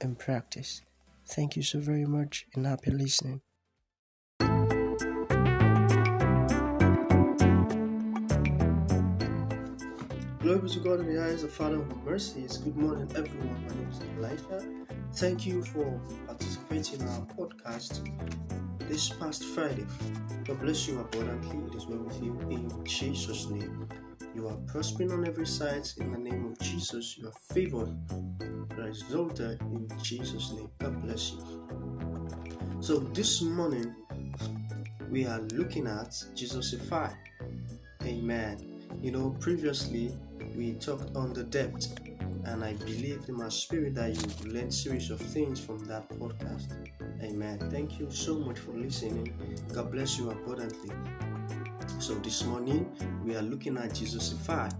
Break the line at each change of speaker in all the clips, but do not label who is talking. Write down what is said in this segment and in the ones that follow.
and practice. Thank you so very much and happy listening. Glory to God in the eyes of Father of mercies. Good morning, everyone. My name is Elisha. Thank you for participating in our podcast this past Friday. God bless you abundantly. It is well with you in Jesus' name. You are prospering on every side in the name of Jesus. You are favored. Are exalted in Jesus' name. God bless you. So this morning we are looking at Jesusify. Amen. You know, previously we talked on the depth, and I believe in my spirit that you learned series of things from that podcast. Amen. Thank you so much for listening. God bless you abundantly. So this morning we are looking at Jesusify.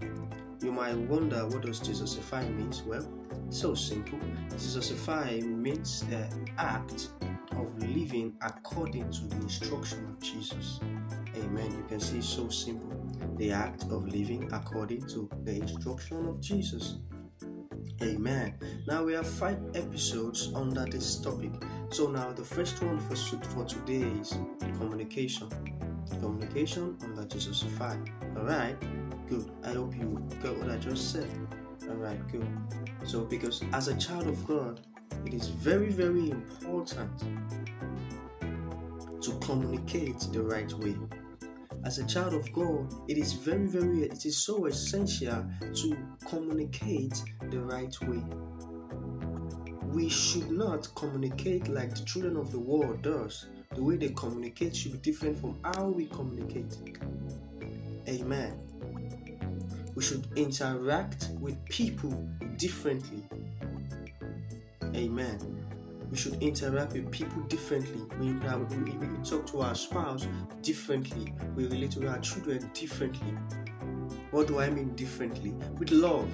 You might wonder what does Jesusify means? Well, so simple. Jesusify means the act of living according to the instruction of Jesus. Amen. You can see so simple. The act of living according to the instruction of Jesus. Amen. Now we have five episodes under this topic. So now the first one for for today is communication communication under Jesusify. Alright, good. I hope you got what I just said. Alright, good. So, because as a child of God, it is very, very important to communicate the right way. As a child of God, it is very, very, it is so essential to communicate the right way. We should not communicate like the children of the world does the way they communicate should be different from how we communicate. Amen. We should interact with people differently. Amen. We should interact with people differently. We, we, we talk to our spouse differently. We relate to our children differently. What do I mean differently? With love.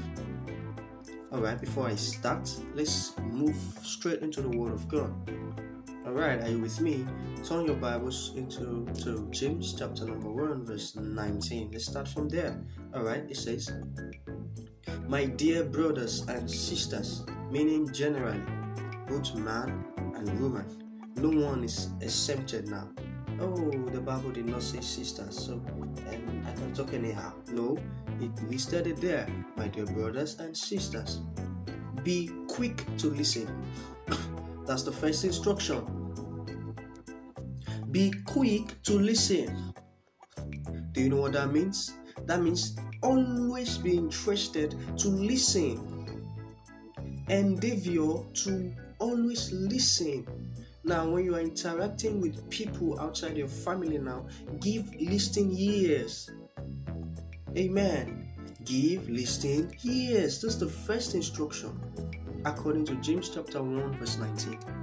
Alright, before I start, let's move straight into the Word of God. Alright, are you with me? Turn your Bibles into to James chapter number 1, verse 19. Let's start from there. Alright, it says, My dear brothers and sisters, meaning generally, both man and woman, no one is exempted now. Oh, the Bible did not say sisters, so um, I can talk anyhow. No, it listed it there. My dear brothers and sisters, be quick to listen that's the first instruction. Be quick to listen. Do you know what that means? That means always be interested to listen. Endeavor to always listen. Now, when you are interacting with people outside your family now, give listening ears. Amen. Give listening ears. That's the first instruction according to James chapter 1 verse 19.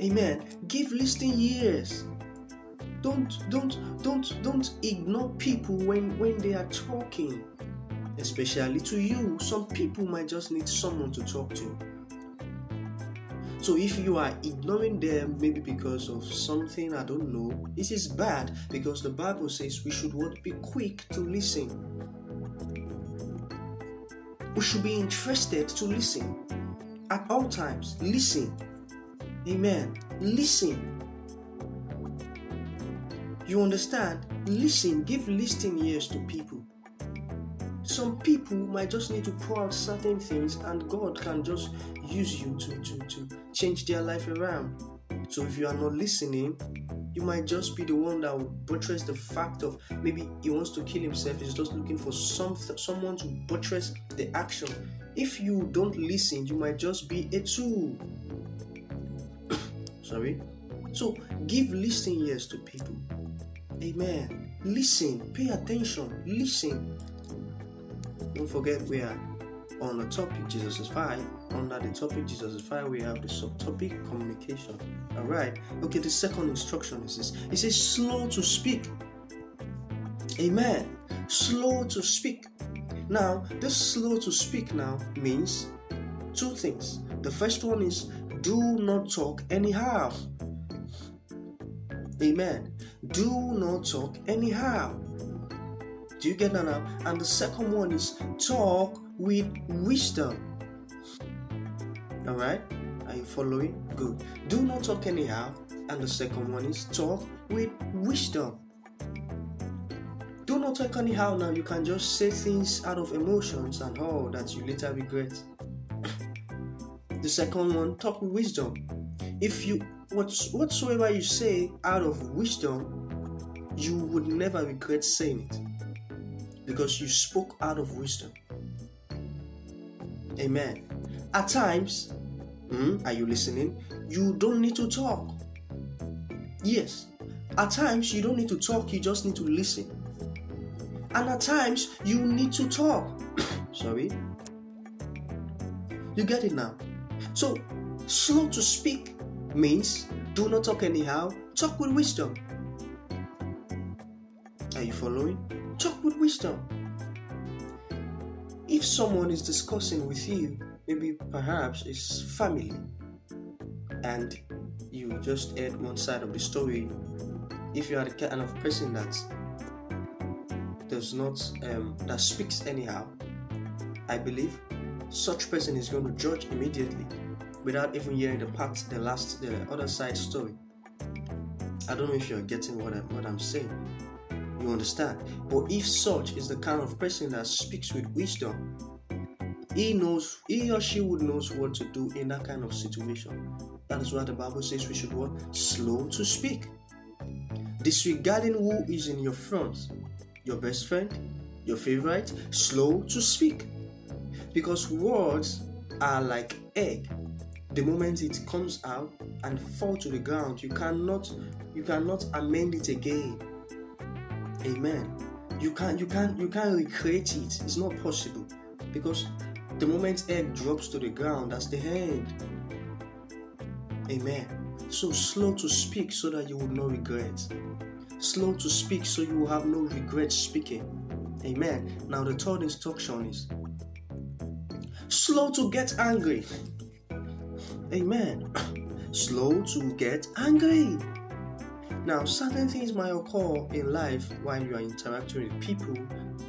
Amen. Give listening ears. Don't don't don't don't ignore people when when they are talking. Especially to you. Some people might just need someone to talk to. So if you are ignoring them, maybe because of something I don't know, this is bad because the Bible says we should what be quick to listen. We should be interested to listen at all times. Listen. Amen. Listen. You understand? Listen. Give listening ears to people. Some people might just need to pour out certain things, and God can just use you to, to, to change their life around. So if you are not listening, you might just be the one that will buttress the fact of maybe he wants to kill himself. He's just looking for some someone to buttress the action. If you don't listen, you might just be a tool. Sorry. So give listening ears to people. Amen. Listen. Pay attention. Listen. Don't forget we are on the topic Jesusify. Under the topic Jesusify, we have the subtopic communication. Alright. Okay, the second instruction is this. It says slow to speak. Amen. Slow to speak. Now, this slow to speak now means two things. The first one is do not talk anyhow. Amen. Do not talk anyhow. Do you get that now? And the second one is talk with wisdom. All right? Are you following? Good. Do not talk anyhow. And the second one is talk with wisdom. Do not talk anyhow now. You can just say things out of emotions and all that you later regret. The second one, talk wisdom. If you whatsoever you say out of wisdom, you would never regret saying it because you spoke out of wisdom. Amen. At times, mm, are you listening? You don't need to talk. Yes. At times, you don't need to talk, you just need to listen. And at times, you need to talk. Sorry. You get it now? So, slow to speak means do not talk anyhow, talk with wisdom. Are you following? Talk with wisdom. If someone is discussing with you, maybe perhaps it's family, and you just heard one side of the story, if you are the kind of person that does not um, that speaks anyhow, I believe such person is going to judge immediately without even hearing the part, the last, the other side story. I don't know if you're getting what I'm what I'm saying. You understand? But if such is the kind of person that speaks with wisdom, he knows, he or she would knows what to do in that kind of situation. That is why the Bible says we should what? Slow to speak. Disregarding who is in your front, your best friend, your favorite, slow to speak. Because words are like egg. The moment it comes out and fall to the ground, you cannot you cannot amend it again. Amen. You can't you can't you can't recreate it. It's not possible. Because the moment egg drops to the ground, that's the end. Amen. So slow to speak so that you will not regret. Slow to speak so you will have no regret speaking. Amen. Now the third instruction is slow to get angry. Amen. slow to get angry. Now, certain things might occur in life while you are interacting with people,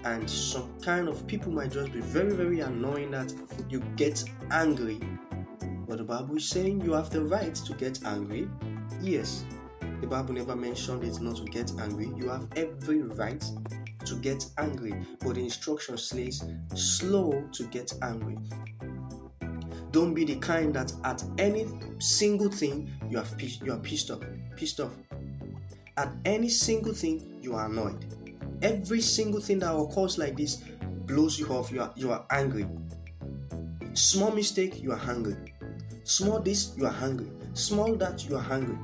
and some kind of people might just be very, very annoying that you get angry. But the Bible is saying you have the right to get angry. Yes, the Bible never mentioned it not to get angry. You have every right to get angry, but the instruction says slow to get angry. Don't be the kind that at any single thing you have you are pissed off, pissed off. At any single thing you are annoyed. Every single thing that occurs like this blows you off. You are you are angry. Small mistake, you are hungry. Small this, you are hungry. Small that, you are hungry.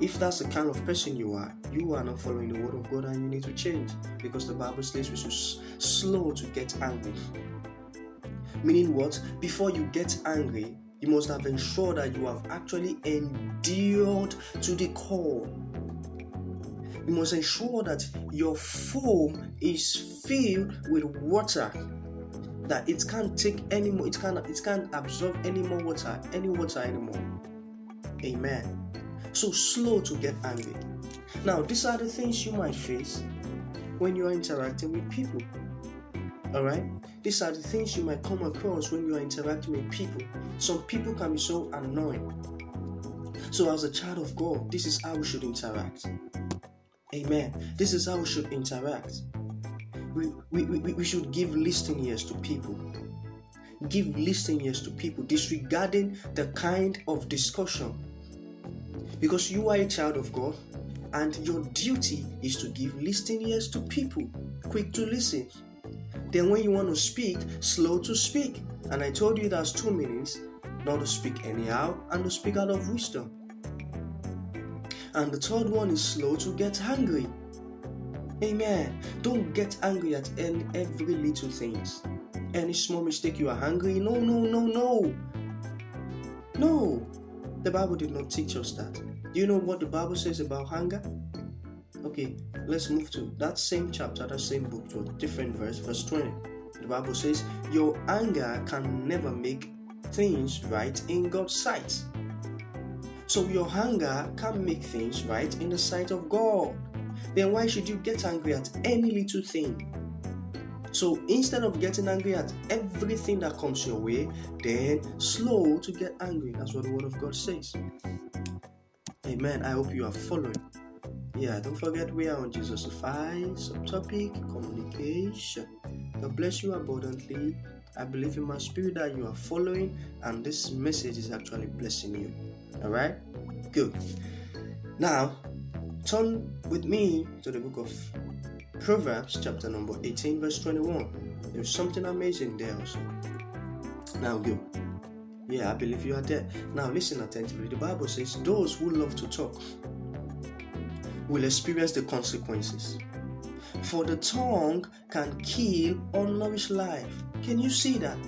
If that's the kind of person you are, you are not following the word of God and you need to change because the Bible says we should slow to get angry. Meaning what? Before you get angry, you must have ensured that you have actually endured to the core. You must ensure that your foam is filled with water. That it can't take any more, it can't it can't absorb any more water, any water anymore. Amen. So slow to get angry. Now, these are the things you might face when you are interacting with people. Alright? These are the things you might come across when you are interacting with people. Some people can be so annoying. So, as a child of God, this is how we should interact. Amen. This is how we should interact. We, we, we, we should give listening ears to people. Give listening ears to people, disregarding the kind of discussion. Because you are a child of God, and your duty is to give listening ears to people, quick to listen, then, when you want to speak, slow to speak. And I told you that's two meanings not to speak anyhow and to speak out of wisdom. And the third one is slow to get angry. Amen. Don't get angry at any, every little things. Any small mistake, you are angry. No, no, no, no. No. The Bible did not teach us that. Do you know what the Bible says about hunger? Okay, let's move to that same chapter, that same book, to a different verse, verse 20. The Bible says, Your anger can never make things right in God's sight. So your anger can make things right in the sight of God. Then why should you get angry at any little thing? So instead of getting angry at everything that comes your way, then slow to get angry. That's what the Word of God says. Amen. I hope you are following. Yeah, don't forget we are on Jesusify, subtopic communication. God bless you abundantly. I believe in my spirit that you are following, and this message is actually blessing you. All right, good. Now, turn with me to the book of Proverbs, chapter number 18, verse 21. There's something amazing there also. Now, good. Yeah, I believe you are there. Now, listen attentively. The Bible says, Those who love to talk will experience the consequences. For the tongue can kill or nourish life. Can you see that?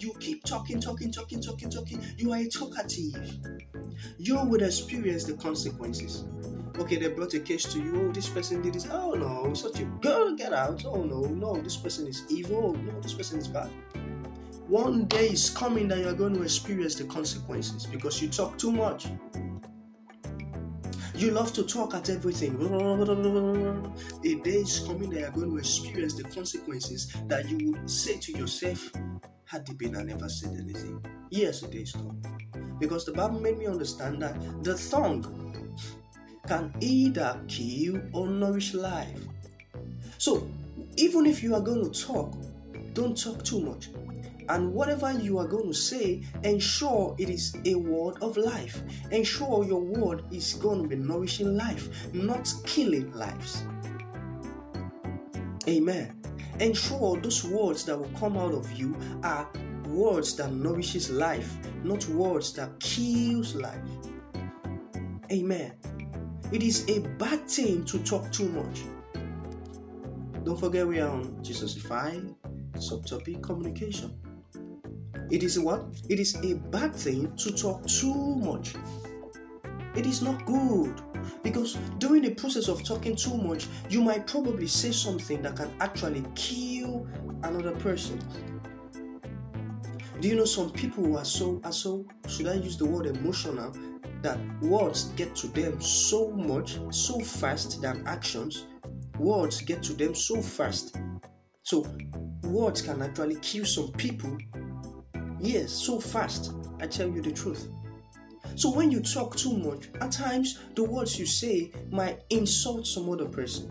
You keep talking, talking, talking, talking, talking. You are a talkative. You will experience the consequences. Okay, they brought a case to you. Oh, this person did this. Oh no, such a girl, get out. Oh no, no, this person is evil. No, this person is bad. One day is coming that you're going to experience the consequences because you talk too much. You love to talk at everything. A day is coming that you're going to experience the consequences that you would say to yourself, had the been I never said anything. Yes, a day is coming. Because the Bible made me understand that the tongue can either kill or nourish life. So, even if you are going to talk, don't talk too much. And whatever you are going to say, ensure it is a word of life. Ensure your word is going to be nourishing life, not killing lives. Amen. Ensure those words that will come out of you are words that nourishes life, not words that kills life. Amen. It is a bad thing to talk too much. Don't forget we are on Jesusify subtopic communication. It is what? It is a bad thing to talk too much. It is not good because during the process of talking too much, you might probably say something that can actually kill another person. Do you know some people who are so are so should I use the word emotional that words get to them so much, so fast than actions. Words get to them so fast. So, words can actually kill some people. Yes, so fast. I tell you the truth. So, when you talk too much, at times the words you say might insult some other person.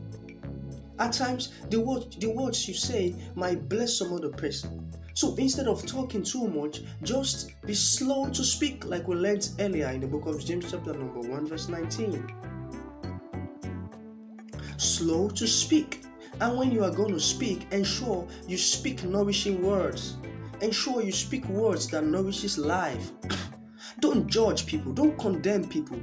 At times, the, word, the words you say might bless some other person. So instead of talking too much, just be slow to speak, like we learned earlier in the book of James, chapter number 1, verse 19. Slow to speak. And when you are going to speak, ensure you speak nourishing words. Ensure you speak words that nourishes life. don't judge people, don't condemn people,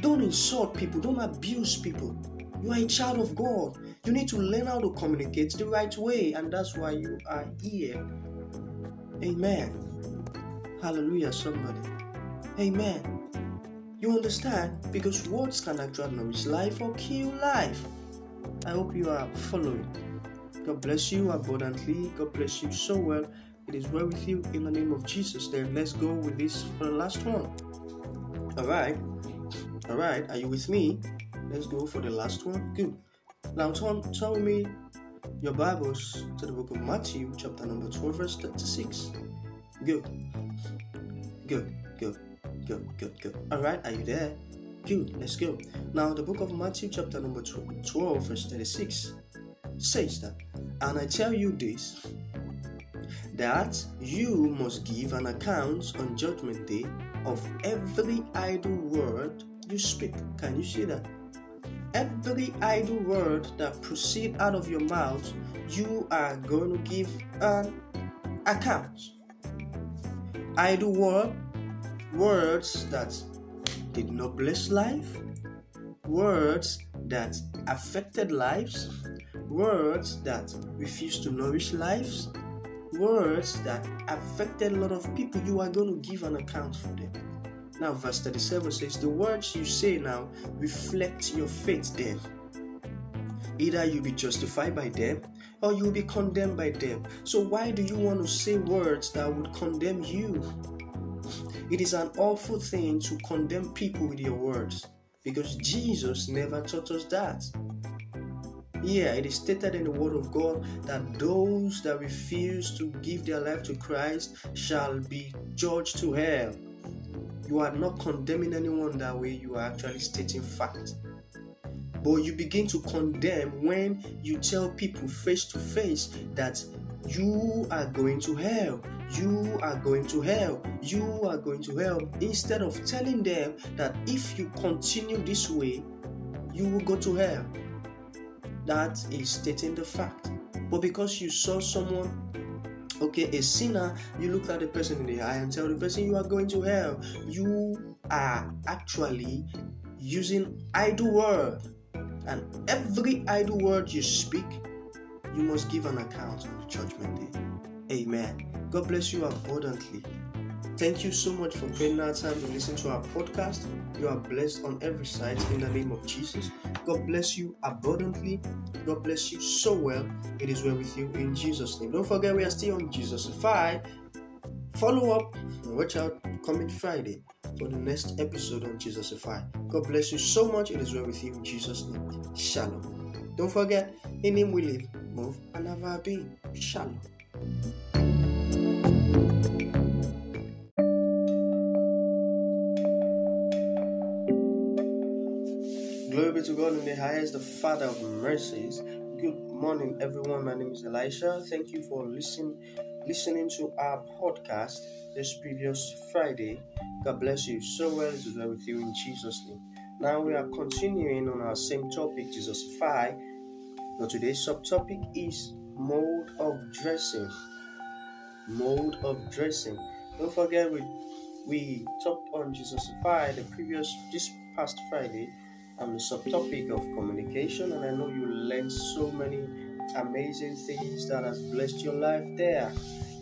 don't insult people, don't abuse people. You are a child of God. You need to learn how to communicate the right way, and that's why you are here Amen. Hallelujah, somebody. Amen. You understand? Because words can actually nourish life or kill life. I hope you are following. God bless you abundantly. God bless you so well. It is well with you in the name of Jesus. Then let's go with this for the last one. All right. All right. Are you with me? Let's go for the last one. Good. Now, turn with me your Bibles to the book of Matthew, chapter number 12, verse 36. Good. Good, good, good, good, good. Alright, are you there? Good, let's go. Now, the book of Matthew, chapter number 12, verse 36 says that, And I tell you this, that you must give an account on judgment day of every idle word you speak. Can you see that? every idle word that proceed out of your mouth, you are going to give an account. Idle word, words that did not bless life, words that affected lives, words that refused to nourish lives, words that affected a lot of people, you are going to give an account for them. Now, verse 37 says, The words you say now reflect your faith then. Either you'll be justified by them or you will be condemned by them. So, why do you want to say words that would condemn you? It is an awful thing to condemn people with your words because Jesus never taught us that. Yeah, it is stated in the Word of God that those that refuse to give their life to Christ shall be judged to hell. You are not condemning anyone that way, you are actually stating fact. But you begin to condemn when you tell people face to face that you are going to hell. You are going to hell. You are going to hell. Instead of telling them that if you continue this way, you will go to hell. That is stating the fact. But because you saw someone okay a sinner you look at the person in the eye and tell the person you are going to hell. You are actually using idle word. And every idle word you speak you must give an account on the judgment day. Amen. God bless you abundantly Thank you so much for spending our time to listen to our podcast. You are blessed on every side in the name of Jesus. God bless you abundantly. God bless you so well. It is well with you in Jesus' name. Don't forget, we are still on Jesusify. Follow up and watch out coming Friday for the next episode on Jesusify. God bless you so much. It is well with you in Jesus' name. Shalom. Don't forget, in Him we live, move, and have our being. Shalom. To God in the highest, the Father of mercies. Good morning, everyone. My name is Elisha. Thank you for listening listening to our podcast this previous Friday. God bless you so well to be with you in Jesus' name. Now we are continuing on our same topic, Jesusify. But today's subtopic is mode of dressing. Mode of dressing. Don't forget we we talked on Jesusify the previous this past Friday the subtopic of communication, and I know you learned so many amazing things that has blessed your life there.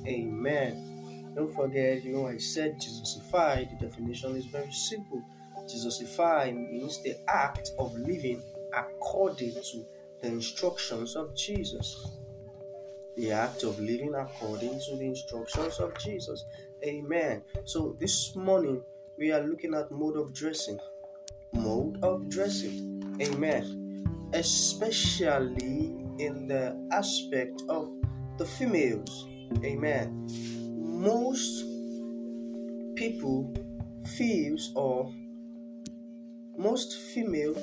Amen. Don't forget, you know, I said Jesusify, the definition is very simple. Jesusify means the act of living according to the instructions of Jesus. The act of living according to the instructions of Jesus. Amen. So this morning we are looking at mode of dressing mode of dressing. Amen. Especially in the aspect of the females. Amen. Most people feels or most female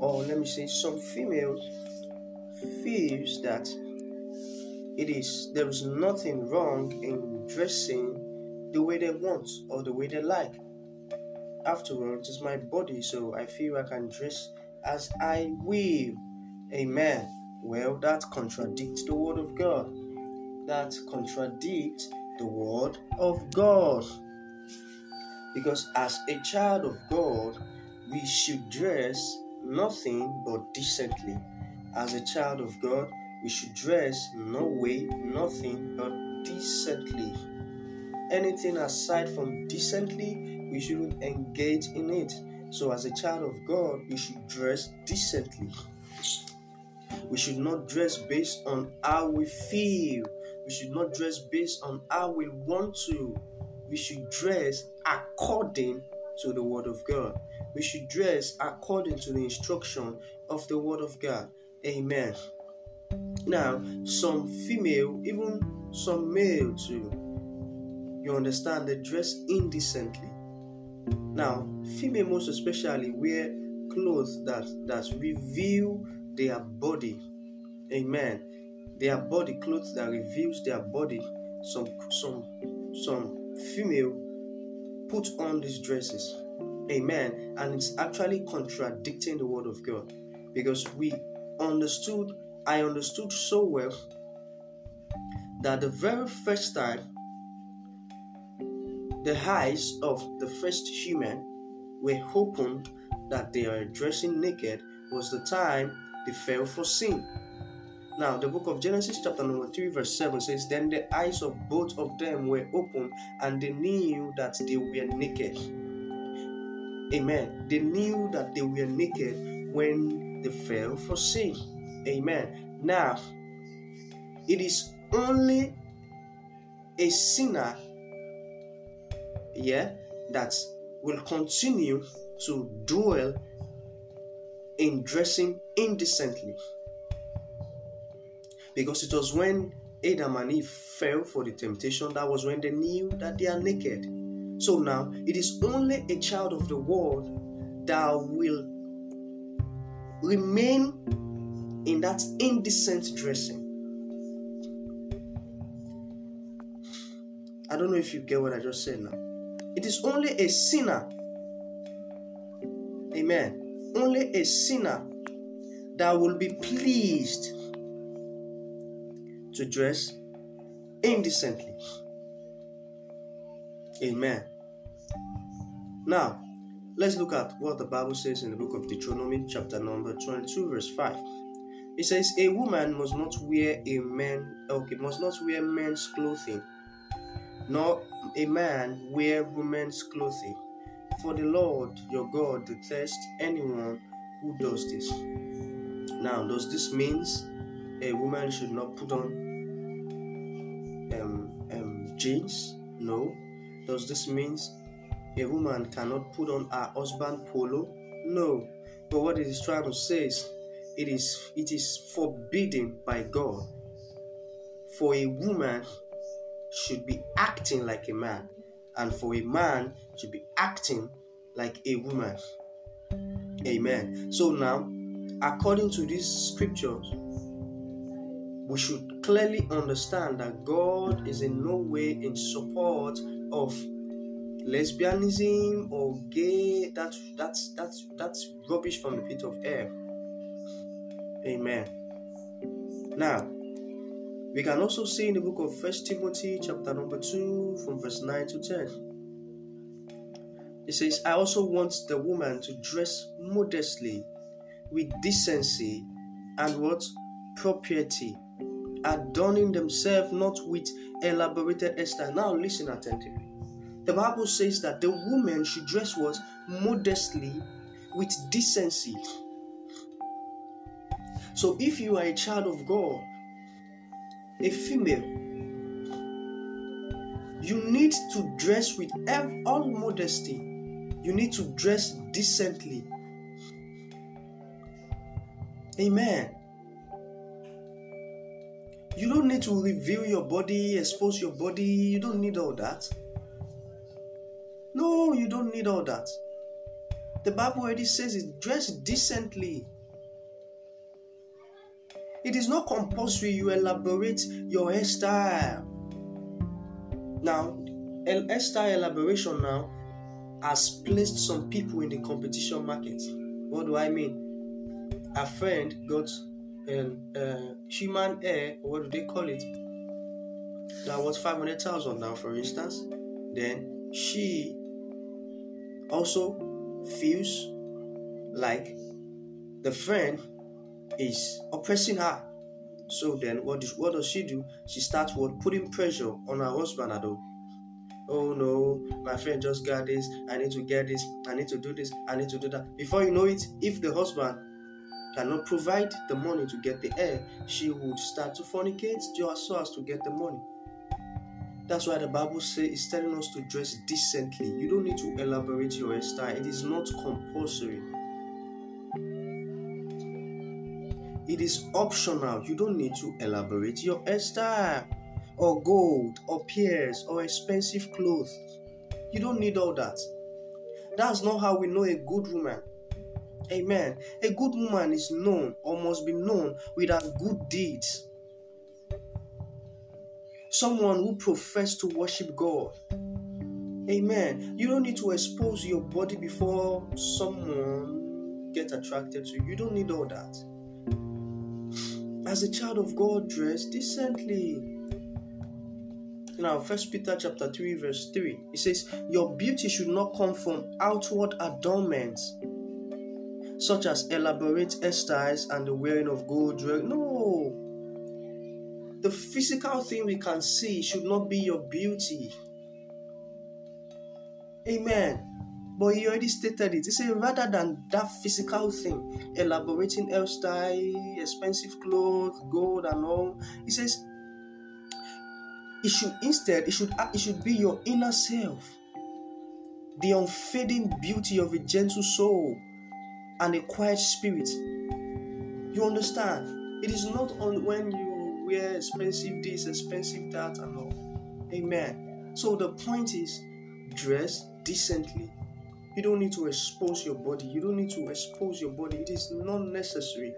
or let me say some females feels that it is there is nothing wrong in dressing the way they want or the way they like after all, it is my body, so I feel I can dress as I will. Amen. Well, that contradicts the word of God. That contradicts the word of God. Because as a child of God, we should dress nothing but decently. As a child of God, we should dress no way, nothing but decently. Anything aside from decently we shouldn't engage in it. So, as a child of God, we should dress decently. We should not dress based on how we feel. We should not dress based on how we want to. We should dress according to the Word of God. We should dress according to the instruction of the Word of God. Amen. Now, some female, even some male too, you understand, they dress indecently. Now, female most especially wear clothes that that reveal their body. Amen. Their body clothes that reveals their body. Some some some female put on these dresses. Amen. And it's actually contradicting the word of God. Because we understood, I understood so well that the very first time the eyes of the first human were opened that they are dressing naked was the time they fell for sin. Now, the book of Genesis, chapter number 3, verse 7 says, Then the eyes of both of them were opened, and they knew that they were naked. Amen. They knew that they were naked when they fell for sin. Amen. Now, it is only a sinner, yeah, that will continue to dwell in dressing indecently. Because it was when Adam and Eve fell for the temptation, that was when they knew that they are naked. So now it is only a child of the world that will remain in that indecent dressing. I don't know if you get what I just said now. It is only a sinner. Amen. Only a sinner that will be pleased to dress indecently. Amen. Now, let's look at what the Bible says in the book of Deuteronomy, chapter number 22, verse 5. It says, A woman must not wear a man, okay, must not wear men's clothing, nor a man wear woman's clothing. For the Lord your God detests anyone who does this. Now, does this means a woman should not put on um jeans? No. Does this mean a woman cannot put on her husband polo? No. But what it is trying to say is it is it is forbidden by God for a woman should be acting like a man and for a man should be acting like a woman. Amen. So now, according to these scriptures, we should clearly understand that God is in no way in support of lesbianism or gay. That's that's that's that's rubbish from the pit of hell. Amen. Now, we can also see in the book of First Timothy, chapter number two, from verse nine to ten. It says, "I also want the woman to dress modestly, with decency, and what propriety." adorning themselves not with elaborated hairstyle. Now listen attentively. The Bible says that the woman should dress what? Modestly with decency. So if you are a child of God, a female, you need to dress with all modesty. You need to dress decently. Amen. You don't need to reveal your body, expose your body. You don't need all that. No, you don't need all that. The Bible already says it dress decently. It is not compulsory you elaborate your hairstyle. Now, hairstyle elaboration now has placed some people in the competition market. What do I mean? A friend got and uh, human hair, what do they call it? That was 500,000 now, for instance. Then she also feels like the friend is oppressing her. So then, what does, what does she do? She starts what putting pressure on her husband. At all. Oh, oh no, my friend just got this. I need to get this. I need to do this. I need to do that. Before you know it, if the husband cannot provide the money to get the air, she would start to fornicate just so as to get the money. That's why the Bible says it's telling us to dress decently. You don't need to elaborate your hairstyle, it is not compulsory. It is optional. You don't need to elaborate your hairstyle or gold or pearls or expensive clothes. You don't need all that. That's not how we know a good woman. Amen. A good woman is known or must be known with her good deeds. Someone who professes to worship God. Amen. You don't need to expose your body before someone gets attracted to you. You don't need all that. As a child of God, dress decently. Now, First Peter chapter 3, verse 3, it says, Your beauty should not come from outward adornments such as elaborate hairstyles and the wearing of gold jewelry. No, the physical thing we can see should not be your beauty. Amen. But he already stated it. He said, rather than that physical thing, elaborating hairstyle, expensive clothes, gold, and all, he says, it should instead, it should, it should be your inner self, the unfading beauty of a gentle soul and a quiet spirit. You understand? It is not only when you wear expensive this, expensive that, and all. Amen. So the point is, dress decently you don't need to expose your body. You don't need to expose your body. It is not necessary.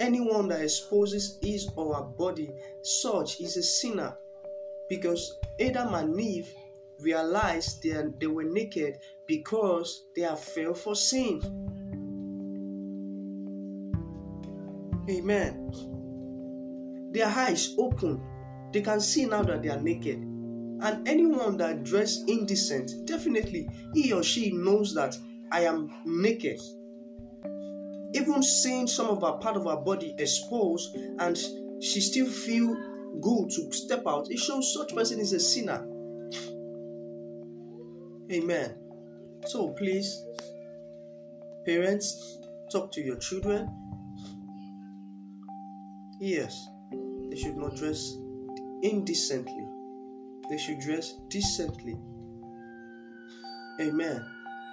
Anyone that exposes his or her body, such is a sinner. Because Adam and Eve realized they, they were naked because they have fell for sin. Amen. Their eyes open. They can see now that they are naked. And anyone that dress indecent, definitely he or she knows that I am naked. Even seeing some of our part of our body exposed and she still feel good to step out, it shows such person is a sinner. Amen. So please, parents, talk to your children. Yes, they should not dress indecently they should dress decently. Amen.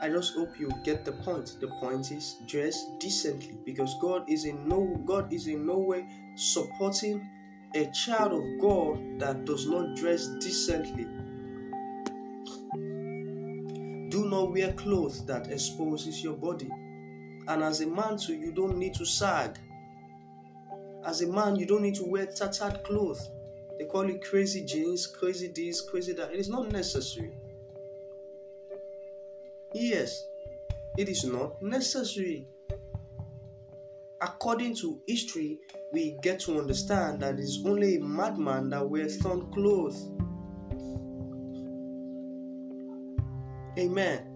I just hope you get the point. The point is dress decently because God is in no God is in no way supporting a child of God that does not dress decently. Do not wear clothes that exposes your body. And as a man too, you don't need to sag. As a man, you don't need to wear tattered clothes. They call it crazy jeans, crazy this, crazy that. It is not necessary. Yes, it is not necessary. According to history, we get to understand that it's only a madman that wears thorn clothes. Amen.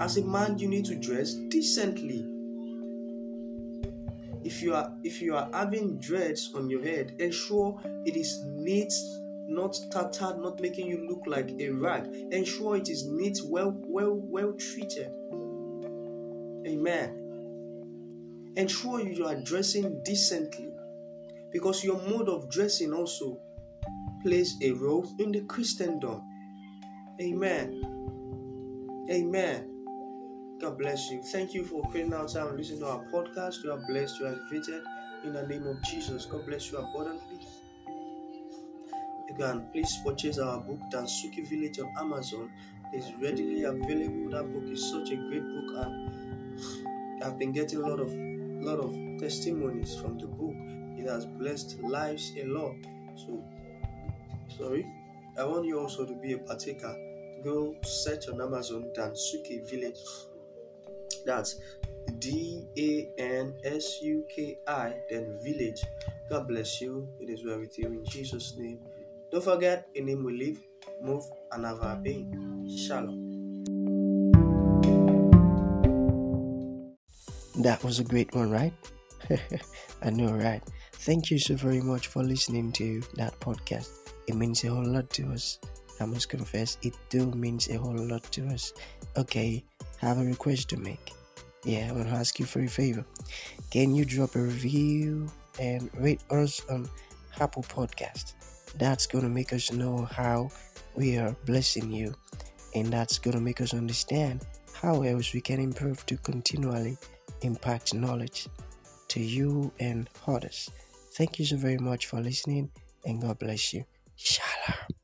As a man, you need to dress decently if you are if you are having dreads on your head ensure it is neat not tattered not making you look like a rag. Ensure it is neat well well well treated. Amen. Ensure you are dressing decently because your mode of dressing also plays a role in the christendom. Amen. Amen God bless you. Thank you for creating out time and listening to our podcast. You are blessed, you are elevated in the name of Jesus. God bless you abundantly. Again, please purchase our book, Dansuki Village on Amazon. It's readily available. That book is such a great book, and I've been getting a lot of lot of testimonies from the book. It has blessed lives a lot. So, sorry, I want you also to be a partaker. Go search on Amazon Dansuki Village that's D A N S U K I, then village. God bless you. It is well with you in Jesus' name. Don't forget, in Him we live, move, and have our being. Shalom.
That was a great one, right? I know, right? Thank you so very much for listening to that podcast. It means a whole lot to us. I must confess, it do means a whole lot to us. Okay, have a request to make. Yeah, I want to ask you for a favor. Can you drop a review and rate us on Apple Podcast? That's going to make us know how we are blessing you, and that's going to make us understand how else we can improve to continually impact knowledge to you and others. Thank you so very much for listening, and God bless you. Shalom.